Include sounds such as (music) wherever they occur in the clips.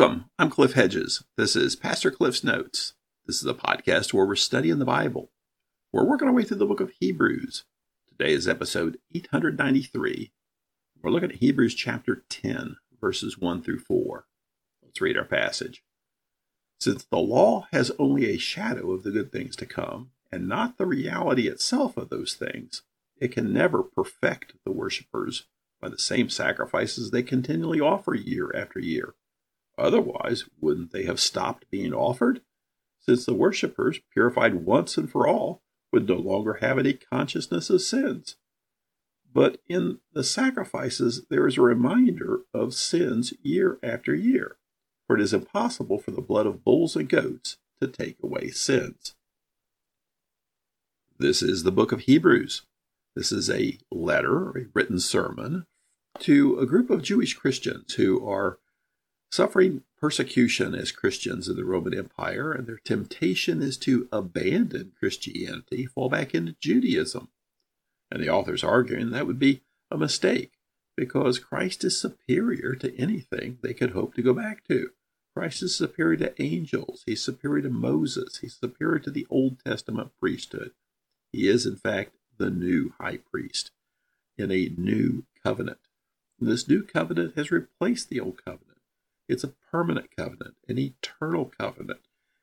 Welcome. I'm Cliff Hedges. This is Pastor Cliff's Notes. This is a podcast where we're studying the Bible. We're working our way through the book of Hebrews. Today is episode 893. We're looking at Hebrews chapter 10, verses 1 through 4. Let's read our passage. Since the law has only a shadow of the good things to come, and not the reality itself of those things, it can never perfect the worshippers by the same sacrifices they continually offer year after year. Otherwise, wouldn't they have stopped being offered? Since the worshippers, purified once and for all, would no longer have any consciousness of sins. But in the sacrifices, there is a reminder of sins year after year, for it is impossible for the blood of bulls and goats to take away sins. This is the book of Hebrews. This is a letter, a written sermon, to a group of Jewish Christians who are suffering persecution as Christians in the Roman Empire, and their temptation is to abandon Christianity, fall back into Judaism. And the author's arguing that would be a mistake because Christ is superior to anything they could hope to go back to. Christ is superior to angels. He's superior to Moses. He's superior to the Old Testament priesthood. He is, in fact, the new high priest in a new covenant. And this new covenant has replaced the old covenant. It's a permanent covenant, an eternal covenant,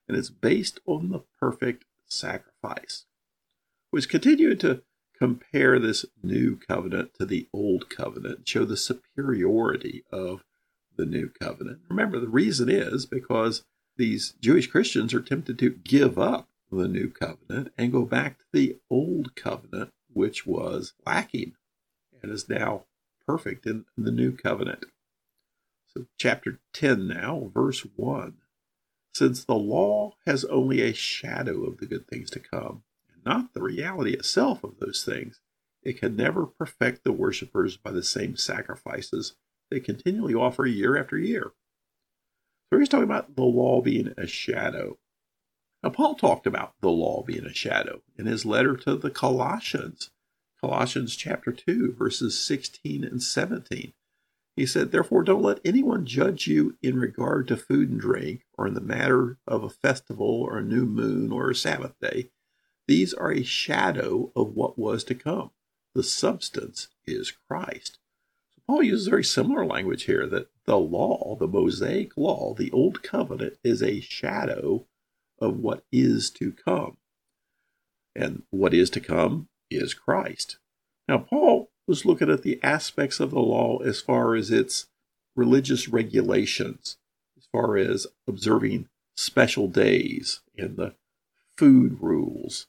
and it's based on the perfect sacrifice. Which continued to compare this new covenant to the old covenant, show the superiority of the new covenant. Remember, the reason is because these Jewish Christians are tempted to give up the new covenant and go back to the old covenant, which was lacking and is now perfect in the new covenant. Chapter 10 now, verse 1. Since the law has only a shadow of the good things to come, and not the reality itself of those things, it can never perfect the worshippers by the same sacrifices they continually offer year after year. So he's talking about the law being a shadow. Now, Paul talked about the law being a shadow in his letter to the Colossians, Colossians chapter 2, verses 16 and 17. He said, Therefore, don't let anyone judge you in regard to food and drink, or in the matter of a festival, or a new moon, or a Sabbath day. These are a shadow of what was to come. The substance is Christ. So Paul uses very similar language here that the law, the Mosaic law, the old covenant, is a shadow of what is to come. And what is to come is Christ. Now, Paul was looking at the aspects of the law as far as its religious regulations, as far as observing special days and the food rules.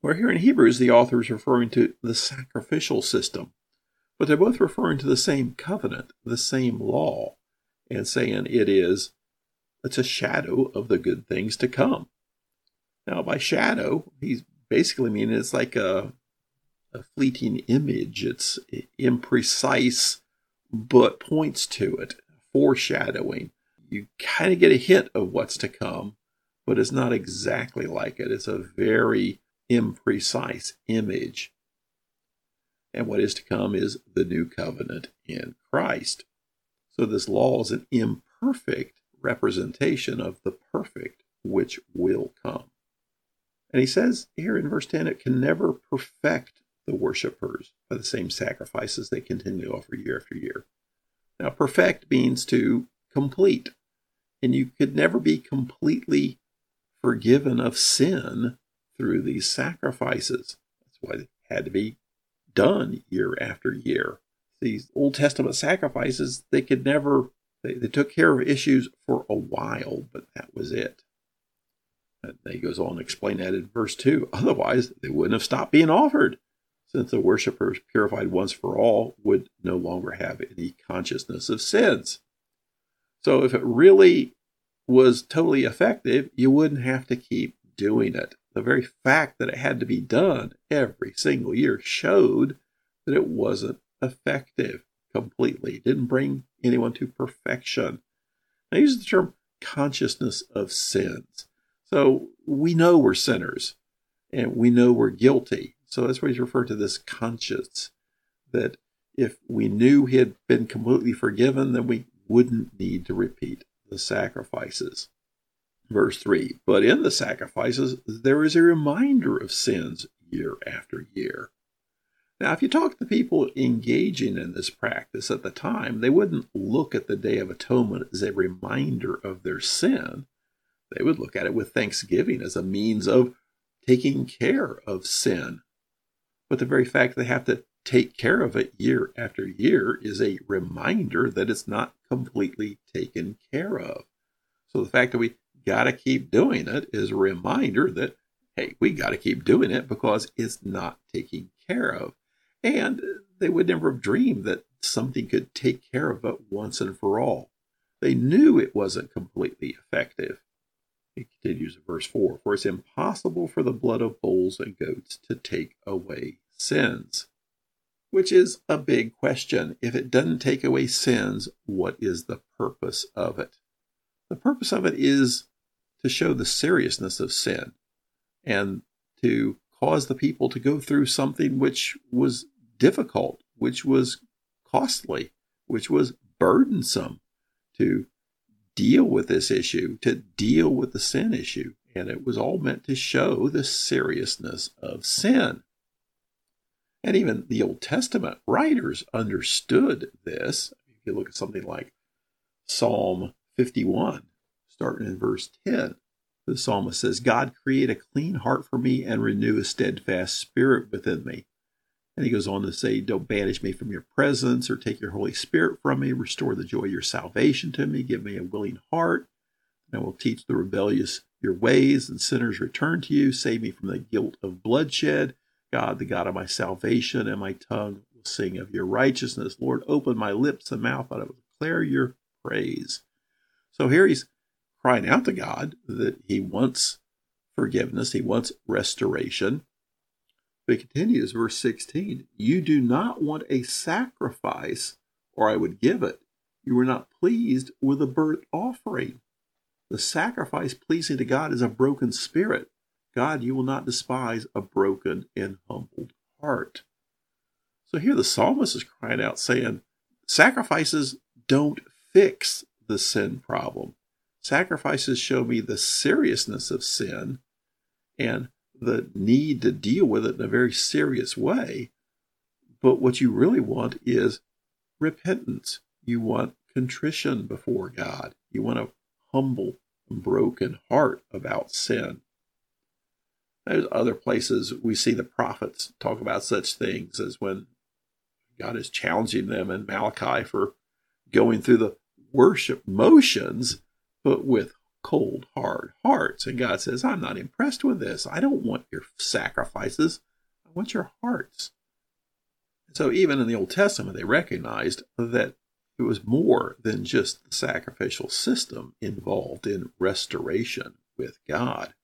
Where here in Hebrews, the author is referring to the sacrificial system, but they're both referring to the same covenant, the same law, and saying it is it's a shadow of the good things to come. Now, by shadow, he's basically meaning it's like a, a fleeting image. It's imprecise, but points to it, foreshadowing. You kind of get a hint of what's to come, but it's not exactly like it. It's a very imprecise image. And what is to come is the new covenant in Christ. So this law is an imperfect representation of the perfect which will come. And he says here in verse 10 it can never perfect the worshippers by the same sacrifices they continue to offer year after year. Now, perfect means to complete, and you could never be completely forgiven of sin through these sacrifices. That's why they had to be done year after year. These Old Testament sacrifices, they could never they, they took care of issues for a while, but that was it. And he goes on to explain that in verse 2. (laughs) Otherwise, they wouldn't have stopped being offered, since the worshippers, purified once for all, would no longer have any consciousness of sins. So, if it really was totally effective, you wouldn't have to keep doing it. The very fact that it had to be done every single year showed that it wasn't effective completely. It didn't bring anyone to perfection. I use the term consciousness of sins. So we know we're sinners and we know we're guilty. So that's why he's referred to this conscience that if we knew he had been completely forgiven, then we wouldn't need to repeat the sacrifices. Verse 3 But in the sacrifices, there is a reminder of sins year after year. Now, if you talk to people engaging in this practice at the time, they wouldn't look at the Day of Atonement as a reminder of their sin. They would look at it with thanksgiving as a means of taking care of sin. But the very fact they have to take care of it year after year is a reminder that it's not completely taken care of. So the fact that we got to keep doing it is a reminder that, hey, we got to keep doing it because it's not taken care of. And they would never have dreamed that something could take care of it once and for all. They knew it wasn't completely effective. He continues in verse 4 For it's impossible for the blood of bulls and goats to take away sins. Which is a big question. If it doesn't take away sins, what is the purpose of it? The purpose of it is to show the seriousness of sin and to cause the people to go through something which was difficult, which was costly, which was burdensome to deal with this issue, to deal with the sin issue. And it was all meant to show the seriousness of sin. And even the Old Testament writers understood this. If you look at something like Psalm 51, starting in verse 10, the psalmist says, God, create a clean heart for me and renew a steadfast spirit within me. And he goes on to say, Don't banish me from your presence or take your Holy Spirit from me. Restore the joy of your salvation to me. Give me a willing heart. And I will teach the rebellious your ways, and sinners return to you. Save me from the guilt of bloodshed. God, the God of my salvation, and my tongue will sing of your righteousness. Lord, open my lips and mouth, that I will declare your praise. So here he's crying out to God that he wants forgiveness, he wants restoration. But he continues, verse 16 You do not want a sacrifice, or I would give it. You were not pleased with a burnt offering. The sacrifice pleasing to God is a broken spirit. God, you will not despise a broken and humbled heart. So here the psalmist is crying out, saying, Sacrifices don't fix the sin problem. Sacrifices show me the seriousness of sin and the need to deal with it in a very serious way. But what you really want is repentance. You want contrition before God. You want a humble, broken heart about sin. There's other places we see the prophets talk about such things as when God is challenging them in Malachi for going through the worship motions, but with cold, hard hearts. And God says, I'm not impressed with this. I don't want your sacrifices. I want your hearts. So even in the Old Testament, they recognized that it was more than just the sacrificial system involved in restoration with God.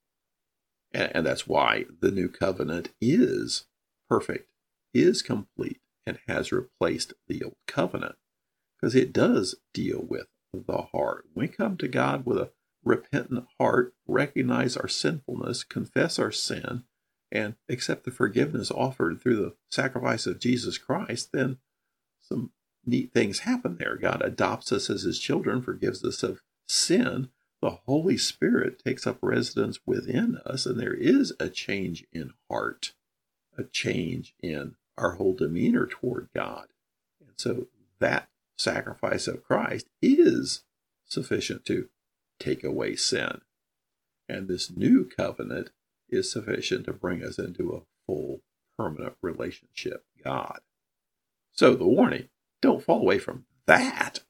And, that's why the new covenant is perfect, is complete, and has replaced the old covenant. Because it does deal with the heart. we come to God with a repentant heart, recognize our sinfulness, confess our sin, and accept the forgiveness offered through the sacrifice of Jesus Christ, then some neat things happen there. God adopts us as his children, forgives us of sin. The Holy Spirit takes up residence within us, and there is a change in heart, a change in our whole demeanor toward God. And so that sacrifice of Christ is sufficient to take away sin. And this new covenant is sufficient to bring us into a full, permanent relationship God. So the warning don't fall away from that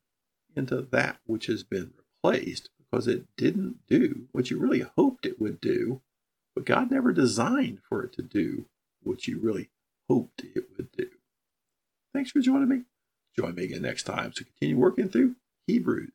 into that which has been replaced because it didn't do what you really hoped it would do, but God never designed for it to do what you really hoped it would do. Thanks for joining me. Join me again next time to continue working through Hebrews.